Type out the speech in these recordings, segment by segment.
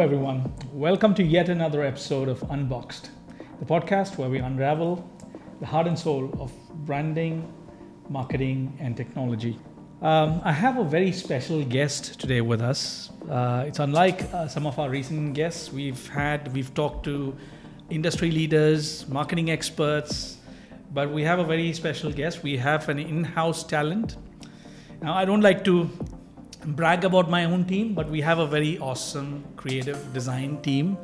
everyone. Welcome to yet another episode of Unboxed, the podcast where we unravel the heart and soul of branding, marketing, and technology. Um, I have a very special guest today with us. Uh, it's unlike uh, some of our recent guests. We've had, we've talked to industry leaders, marketing experts, but we have a very special guest. We have an in house talent. Now, I don't like to brag about my own team, but we have a very awesome creative design team.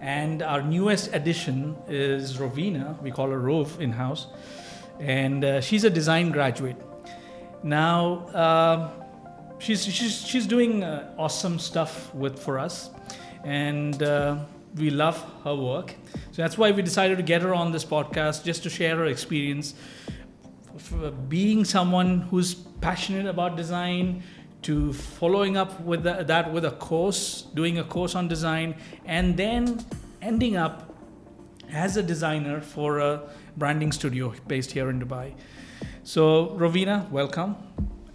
And our newest addition is Rovena. We call her Rove in house. And uh, she's a design graduate. Now, uh, she's, she's, she's doing uh, awesome stuff with for us. And uh, we love her work. So that's why we decided to get her on this podcast just to share her experience being someone who's passionate about design to following up with the, that with a course, doing a course on design, and then ending up as a designer for a branding studio based here in Dubai. So, Rovena, welcome.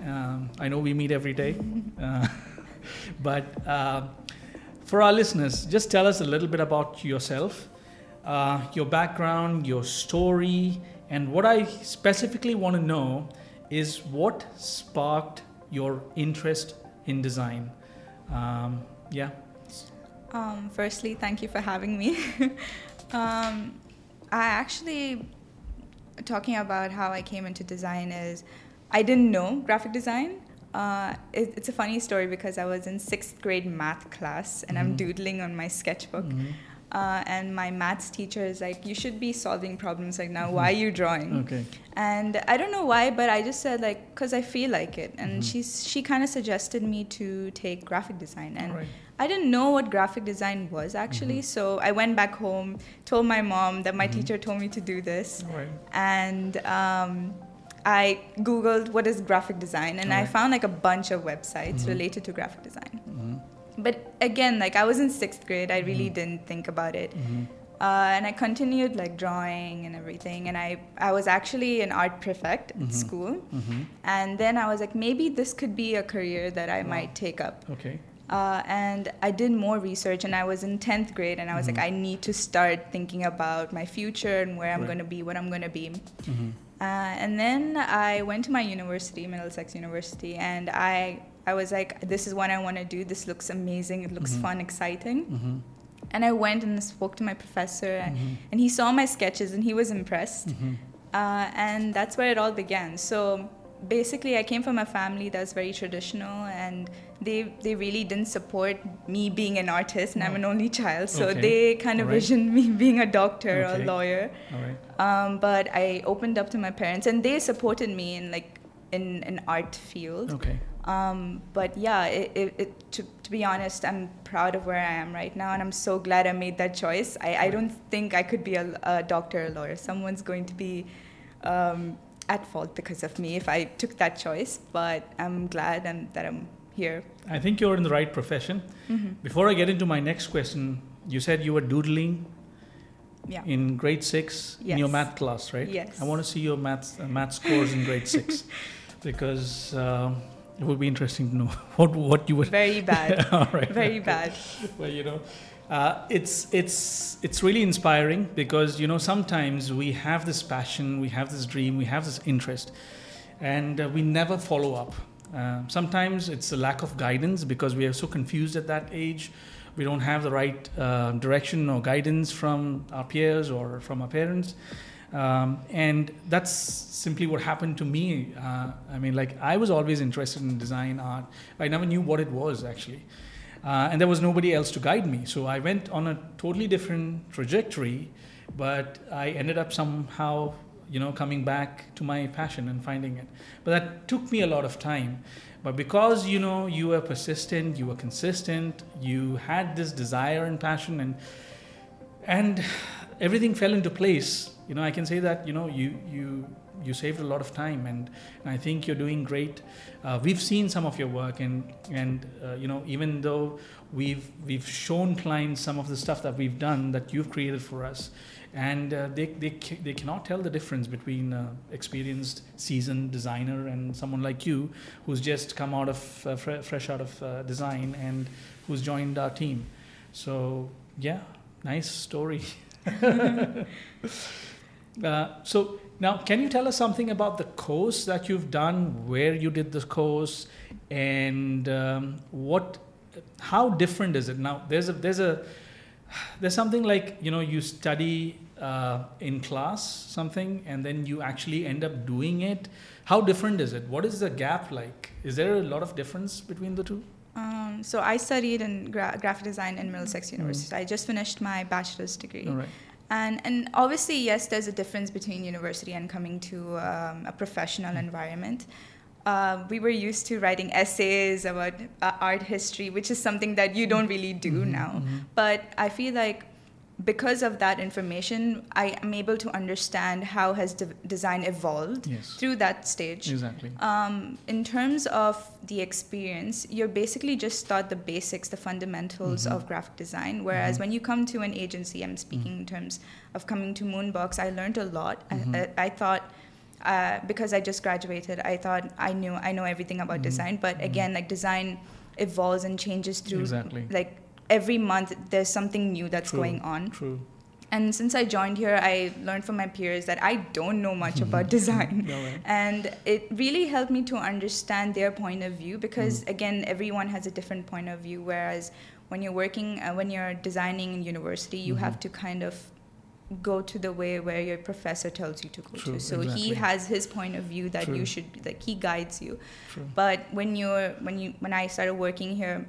Um, I know we meet every day, uh, but uh, for our listeners, just tell us a little bit about yourself, uh, your background, your story, and what I specifically want to know is what sparked your interest in design. Um, yeah. Um, firstly, thank you for having me. um, I actually, talking about how I came into design is I didn't know graphic design. Uh, it, it's a funny story because I was in sixth grade math class and mm-hmm. I'm doodling on my sketchbook. Mm-hmm. Uh, and my maths teacher is like, "You should be solving problems like now. Why are you drawing?" Okay. And I don't know why, but I just said like, "Cause I feel like it." And mm-hmm. she's she kind of suggested me to take graphic design, and right. I didn't know what graphic design was actually. Mm-hmm. So I went back home, told my mom that my mm-hmm. teacher told me to do this, right. and. Um, I googled what is graphic design, and right. I found like a bunch of websites mm-hmm. related to graphic design but again, like I was in sixth grade, I really mm-hmm. didn't think about it. Mm-hmm. Uh, and I continued like drawing and everything. And I, I was actually an art prefect mm-hmm. at school. Mm-hmm. And then I was like, maybe this could be a career that I wow. might take up. Okay. Uh, and I did more research, and I was in 10th grade, and I was mm-hmm. like, I need to start thinking about my future and where I'm right. going to be, what I'm going to be. Mm-hmm. Uh, and then I went to my university, Middlesex University, and I I was like, this is what I want to do. This looks amazing. It looks mm-hmm. fun, exciting. Mm-hmm. And I went and spoke to my professor, mm-hmm. and he saw my sketches and he was impressed. Mm-hmm. Uh, and that's where it all began. So basically, I came from a family that's very traditional, and they they really didn't support me being an artist, and oh. I'm an only child. So okay. they kind of right. visioned me being a doctor okay. or a lawyer. Um, but I opened up to my parents, and they supported me in like in an art field. Okay. Um, but yeah, it, it, it, to, to be honest, I'm proud of where I am right now, and I'm so glad I made that choice. I, I don't think I could be a, a doctor or a lawyer. Someone's going to be um, at fault because of me if I took that choice, but I'm glad and that I'm here. I think you're in the right profession. Mm-hmm. Before I get into my next question, you said you were doodling yeah. in grade six yes. in your math class, right? Yes. I want to see your math uh, math scores in grade six because. Uh, it would be interesting to know what what you would. Very bad. All right. Very bad. well, you know, uh, it's it's it's really inspiring because you know sometimes we have this passion, we have this dream, we have this interest, and uh, we never follow up. Uh, sometimes it's a lack of guidance because we are so confused at that age. We don't have the right uh, direction or guidance from our peers or from our parents um, and that's simply what happened to me. Uh, I mean, like, I was always interested in design, art. I never knew what it was actually. Uh, and there was nobody else to guide me. So I went on a totally different trajectory, but I ended up somehow, you know, coming back to my passion and finding it. But that took me a lot of time. But because, you know, you were persistent, you were consistent, you had this desire and passion, and and everything fell into place. You know i can say that you know you you you saved a lot of time and, and i think you're doing great uh, we've seen some of your work and and uh, you know even though we've we've shown clients some of the stuff that we've done that you've created for us and uh, they, they, they cannot tell the difference between uh, experienced seasoned designer and someone like you who's just come out of uh, fre- fresh out of uh, design and who's joined our team So yeah, nice story. uh, so now, can you tell us something about the course that you've done, where you did the course, and um, what, how different is it? Now, there's a there's a there's something like you know you study uh, in class something and then you actually end up doing it. How different is it? What is the gap like? Is there a lot of difference between the two? Um, so I studied in gra- graphic design in Middlesex mm. University. Mm. I just finished my bachelor's degree. All right. And, and obviously, yes, there's a difference between university and coming to um, a professional mm. environment. Uh, we were used to writing essays about uh, art history, which is something that you don't really do mm-hmm, now. Mm-hmm. But I feel like because of that information, I am able to understand how has de- design evolved yes. through that stage. Exactly. Um, in terms of the experience, you're basically just taught the basics, the fundamentals mm-hmm. of graphic design. Whereas mm-hmm. when you come to an agency, I'm speaking mm-hmm. in terms of coming to Moonbox, I learned a lot. I, mm-hmm. I, I, thought. Uh, because I just graduated, I thought I knew I know everything about mm-hmm. design. But Mm-hmm. again, like design evolves and changes through exactly. like every month there's something new that's True. going on. True. And since I joined here, I learned from my peers that I don't know much about design. no and it really helped me to understand their point of view because, Mm. again, everyone has a different point of view. Whereas when you're working, uh, when you're designing in university, you Mhm. have to kind of go to the way where your professor tells you to go True, to. So exactly. he has his point of view that True. you should like he guides you. True. But when you're when you when I started working here,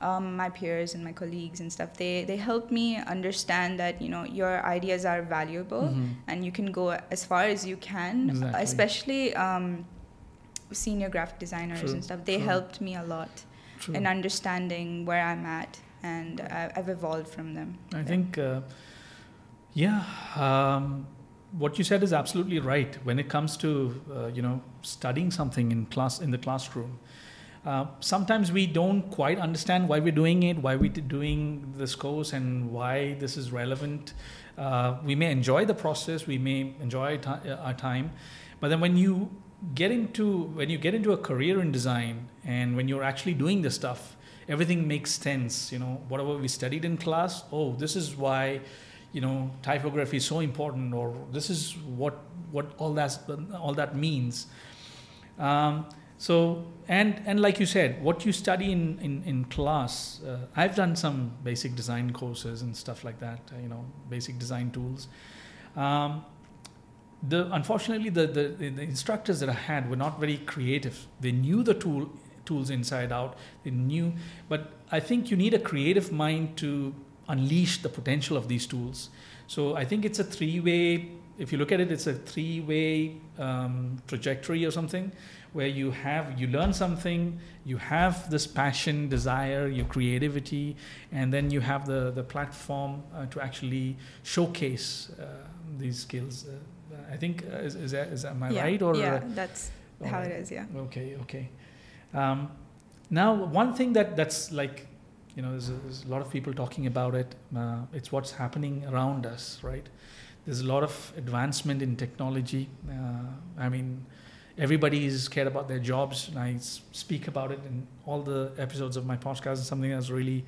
um, my peers and my colleagues and stuff, they they helped me understand that you know your ideas are valuable Mhm. and you can go as far as you can. Exactly. Especially um, senior graphic designers True, and stuff. They true. helped me a lot True. in understanding where I'm at, and I, I've evolved from them. I think, uh, yeah, um, what you said is absolutely right. When it comes to uh, you know studying something in class in the classroom, uh, sometimes we don't quite understand why we're doing it, why we're doing this course, and why this is relevant. Uh, we may enjoy the process, we may enjoy ti- uh, our time, but then when you get into when you get into a career in design, and when you're actually doing this stuff, everything makes sense. You know, whatever we studied in class, oh, this is why you know typography is so important or this is what what all that all that means um, so and and like you said what you study in in, in class uh, i've done some basic design courses and stuff like that uh, you know basic design tools um, the unfortunately the, the the instructors that i had were not very creative they knew the tool tools inside out they knew but i think you need a creative mind to unleash the potential of these tools. So I think it's a three-way. If you look at it, it's a three-way um, trajectory or something, where you have you learn something, you have this passion, desire, your creativity, and then you have the the platform uh, to actually showcase uh, these skills. Uh, I think uh, is is, that, is am I yeah, right or yeah, that's how right. it is. Yeah. Okay, okay. Um, now, one thing that that's like you know, there's a, there's a, lot of people talking about it. Uh, it's what's happening around us, right? There's a lot of advancement in technology. Uh, I mean, everybody is scared about their jobs, and I speak about it in all the episodes of my podcast. It's something that's really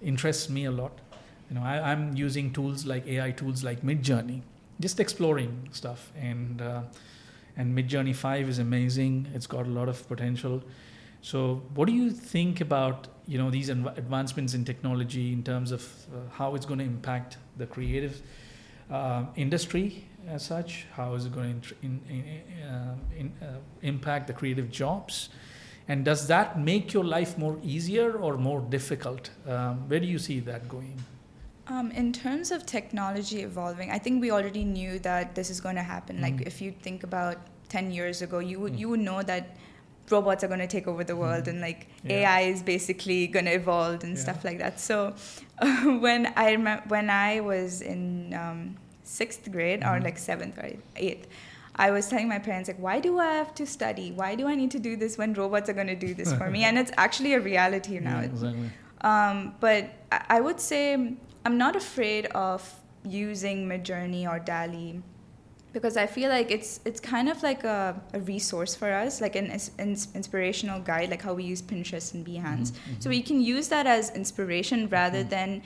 interests me a lot. You know, I, am using tools like AI tools like Midjourney, just exploring stuff, and uh, and Midjourney Five is amazing. It's got a lot of potential. So, what do you think about you know these advancements in technology in terms of uh, how it's going to impact the creative uh, industry as such? How is it going to in, in, uh, in, impact the creative jobs? And does that make your life more easier or more difficult? Um, where do you see that going? Um, in terms of technology evolving, I think we already knew that this is going to happen. Mm. Like if you think about ten years ago, you would mm. you would know that robots are going to take over the world mm. and like yeah. AI is basically going to evolve and yeah. stuff like that. So uh, when I when I was in um, sixth grade mm. or like seventh or eighth. I was telling my parents like, why do I have to study? Why do I need to do this when robots are going to do this for me? And it's actually a reality now. Yeah, exactly. Um, but I would say I'm not afraid of using Midjourney or DALL-E because I feel like it's it's kind of like a, a resource for us, like an, an, inspirational guide, like how we use Pinterest and Behance. Mm-hmm. So we can use that as inspiration rather mm-hmm. than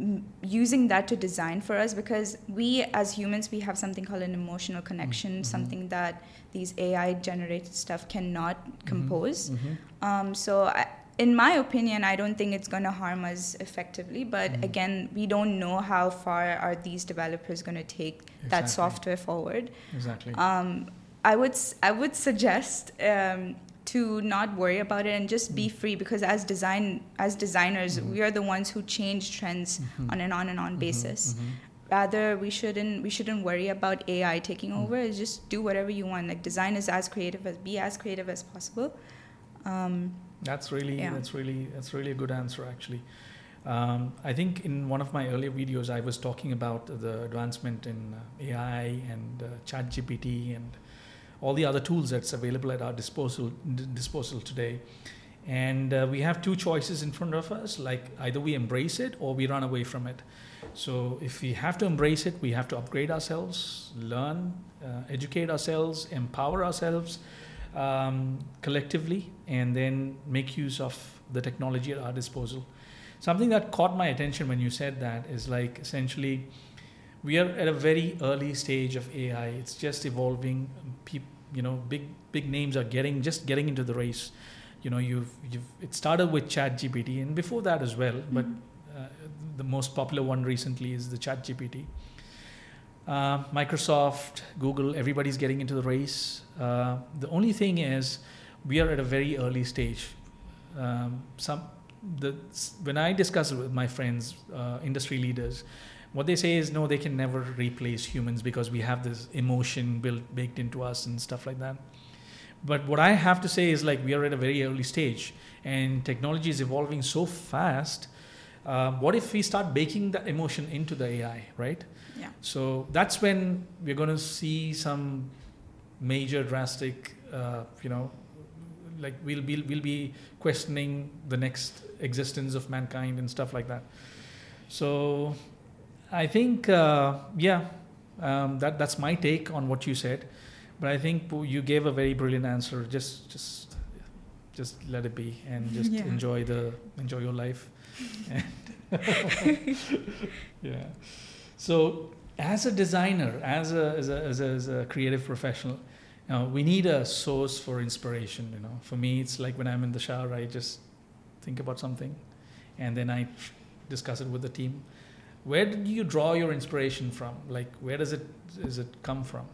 m- using that to design for us because we as humans we have something called an emotional connection Mhm. something that these ai generated stuff cannot compose Mhm. um, so I, in my opinion i don't think it's going to harm us effectively but Mhm. again we don't know how far are these developers going to take that software forward Exactly. um, I would I would suggest um, to not worry about it and just be Mm. free because as design as designers Mhm. we are the ones who change trends Mhm. on an on and on Mhm. basis. Mhm. Rather, we shouldn't we shouldn't worry about AI taking Mm. over. It's just do whatever you want. Like design is as creative as be as creative as possible. Um, That's really Yeah. that's really that's really a good answer actually. Um, I think in one of my earlier videos I was talking about the advancement in uh, AI and uh, ChatGPT and all the other tools that's available at our disposal d- disposal today. And uh, we have two choices in front of us. Like either we embrace it or we run away from it. So if we have to embrace it, we have to upgrade ourselves, learn, uh, educate ourselves, empower ourselves um, collectively, and then make use of the technology at our disposal. Something that caught my attention when you said that is like essentially we are at a very early stage of AI. It's just evolving. You know, big big names are getting just getting into the race. You know, you've you've it started with ChatGPT and before that as well, but mhm. uh, the most popular one recently is the ChatGPT. uh, microsoft google everybody's getting into the race uh, the only thing is we are at a very early stage. Um, some the when i discuss with my friends uh, industry leaders what they say is no they can never replace humans because we have this emotion built baked into us and stuff like that. But what i have to say is like we are at a very early stage and technology is evolving so fast uh, what if we start baking the emotion into the ai right? Yeah. so that's when we're going to see some major drastic uh, you know like we'll be we'll be questioning the next existence of mankind and stuff like that. So i think uh, yeah um, that that's my take on what you said. But i think you gave a very brilliant answer. Just just just let it be and just Yeah. enjoy the enjoy your life. And yeah. So as a designer as a as a, as a, as a creative professional you know, we need a source for inspiration you know for me it's like when i'm in the shower i just think about something and then i discuss it with the team where did you draw your inspiration from like where does it does it come from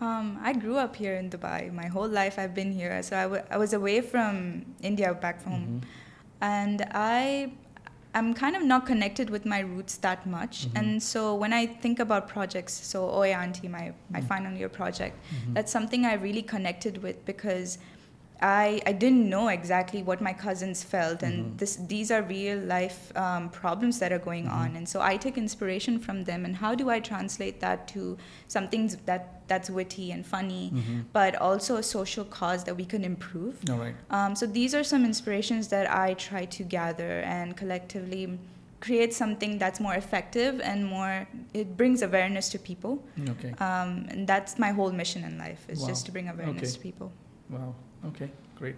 Um, I grew up here in Dubai. My whole life I've been here. So I, w- I was away from India back home. Mhm. and I I'm kind of not connected with my roots that much. Mhm. And so when I think about projects, so Oya Auntie, my, my Mhm. final year project, Mhm. that's something I really connected with because I, I didn't know exactly what my cousins felt and Mhm. this these are real life um, problems that are going Mhm. on and so I take inspiration from them and how do I translate that to something that that's witty and funny Mhm. but also a social cause that we can improve all right um, so these are some inspirations that I try to gather and collectively create something that's more effective and more it brings awareness to people okay um, and that's my whole mission in life is Wow. just to bring awareness Okay. to people Wow. Okay. Great.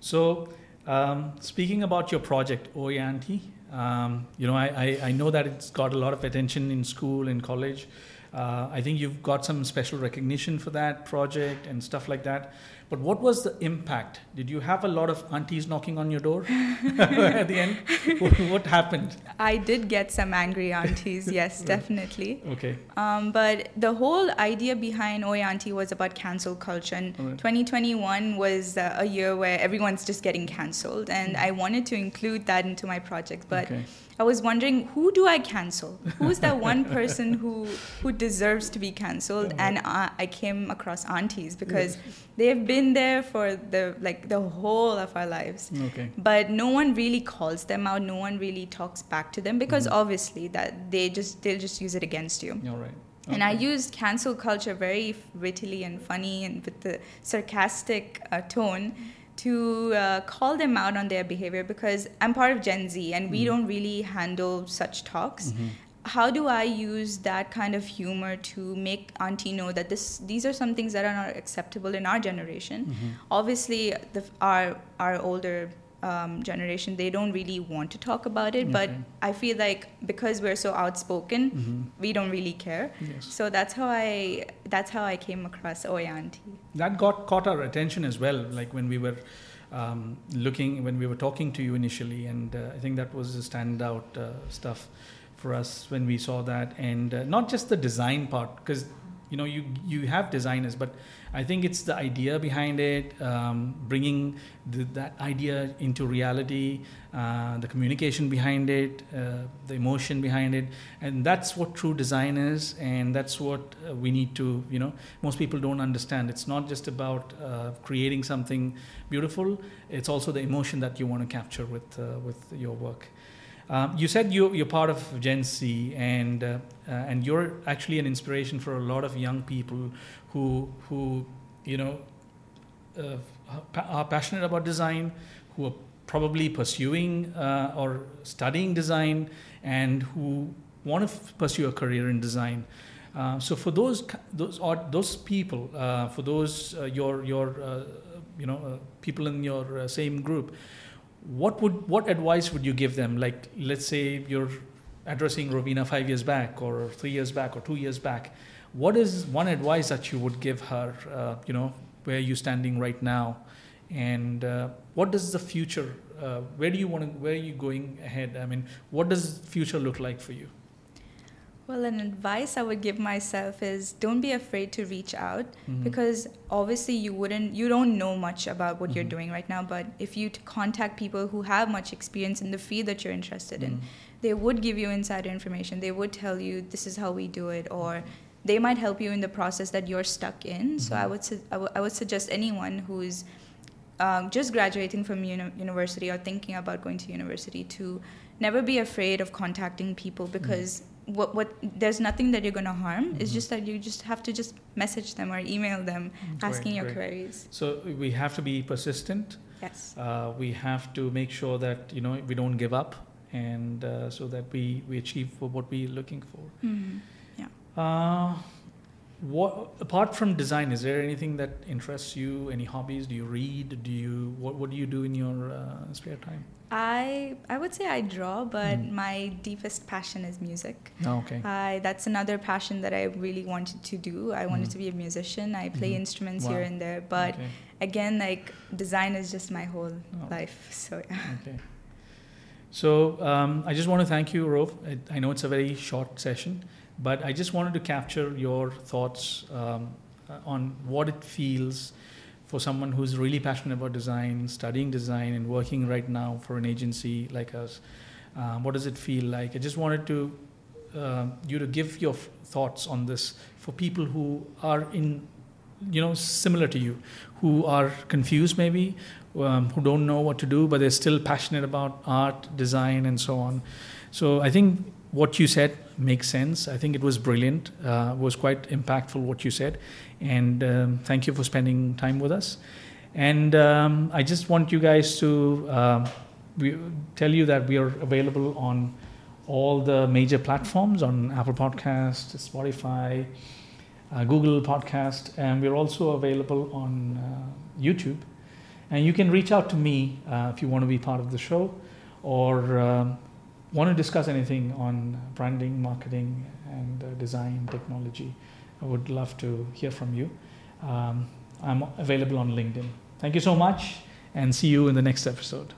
So, um, speaking about your project, Oyanti, um, you know, I, I, I know that it's got a lot of attention in school and college. Uh, I think you've got some special recognition for that project and stuff like that. But what was the impact? Did you have a lot of aunties knocking on your door at the end? What- happened? I did get some angry aunties yes definitely Okay. um, but the whole idea behind Oy Auntie was about cancel culture and Alright. 2021 was uh, a year where everyone's just getting cancelled and Mm. I wanted to include that into my project but okay. I was wondering who do I cancel? Who's that one person who who deserves to be cancelled? Yeah. And I, I came across aunties because they've been there for the like the whole of our lives. Okay. But no one really calls them out. No one really talks back to them because Mhm. obviously that they just they'll just use it against you. All right. And I used cancel culture very wittily and funny and with the sarcastic uh, tone to uh, call them out on their behavior because I'm part of Gen Z and we Mhm. don't really handle such talks. Mhm. How do I use that kind of humor to make Auntie know that this these are some things that are not acceptable in our generation? Mhm. Obviously, the, our our older um, generation, they don't really want to talk about it. But I feel like because we're so outspoken, Mhm. we don't really care. Yes. So that's how I that's how I came across Oyanti. that got caught our attention as well like when we were um, looking when we were talking to you initially and uh, i think that was the standout uh, stuff for us when we saw that and uh, not just the design part because you know you you have designers but i think it's the idea behind it um, bringing the, that idea into reality uh, the communication behind it uh, the emotion behind it. And that's what true design is and that's what uh, we need to you know most people don't understand. It's not just about uh, creating something beautiful. It's also the emotion that you want to capture with uh, with your work um, you said you, you're part of Gen Z, and uh, uh, and you're actually an inspiration for a lot of young people who who you know uh, are passionate about design, who are probably pursuing uh, or studying design, and who want to f- pursue a career in design. Uh, so for those those those people, uh, for those your your you know people in your same group, what would what advice would you give them? Like let's say you're addressing Rovena five years back, or three years back, or two years back. What is one advice that you would give her? Uh, you know where are you standing right now, and uh, what does the future? Uh, where do you want to? Where are you going ahead? I mean, what does future look like for you? Well, an advice I would give myself is don't be afraid to reach out Mhm. because obviously you wouldn't you don't know much about what Mhm. you're doing right now but if you contact people who have much experience in the field that you're interested in Mhm. they would give you insider information they would tell you this is how we do it or they might help you in the process that you're stuck in so. I would su- I would- would suggest anyone who's um, just graduating from uni- university or thinking about going to university to never be afraid of contacting people because what what there's nothing that you're going to harm it's Mhm. just that you just have to just message them or email them asking your Great, great. queries So we have to be persistent. yes Uh, we have to make sure that you know we don't give up, and uh, so that we we achieve what we're looking for. Mhm. Yeah. Uh, what apart from design, is there anything that interests you? Any hobbies? Do you read? Do you what What do you do in your uh, spare time? I I would say I draw, but Mm. my deepest passion is music. Oh, okay. I that's another passion that I really wanted to do. I wanted Mhm. to be a musician. I play Mhm. instruments Wow. here and there, but okay. again, like design is just my whole Oh. life. So yeah. Okay. So um, I just want to thank you, Rove. I, I know it's a very short session, but I just wanted to capture your thoughts um, on what it feels for someone who's really passionate about design, studying design, and working right now for an agency like us. Um, what does it feel like? I just wanted to um you to give your f- thoughts on this for people who are in, you know, similar to you, who are confused maybe, um, who don't know what to do, but they're still passionate about art, design, and so on. So I think what you said makes sense. I think it was brilliant. Uh, was quite impactful what you said, and um, thank you for spending time with us. And um, I just want you guys to um, we, tell you that we are available on all the major platforms on Apple Podcast, Spotify, uh, Google Podcast, and we're also available on uh, YouTube. And you can reach out to me uh, if you want to be part of the show or um, want to discuss anything on branding, marketing, and uh, design technology. I would love to hear from you. Um, I'm available on LinkedIn. Thank you so much, and see you in the next episode.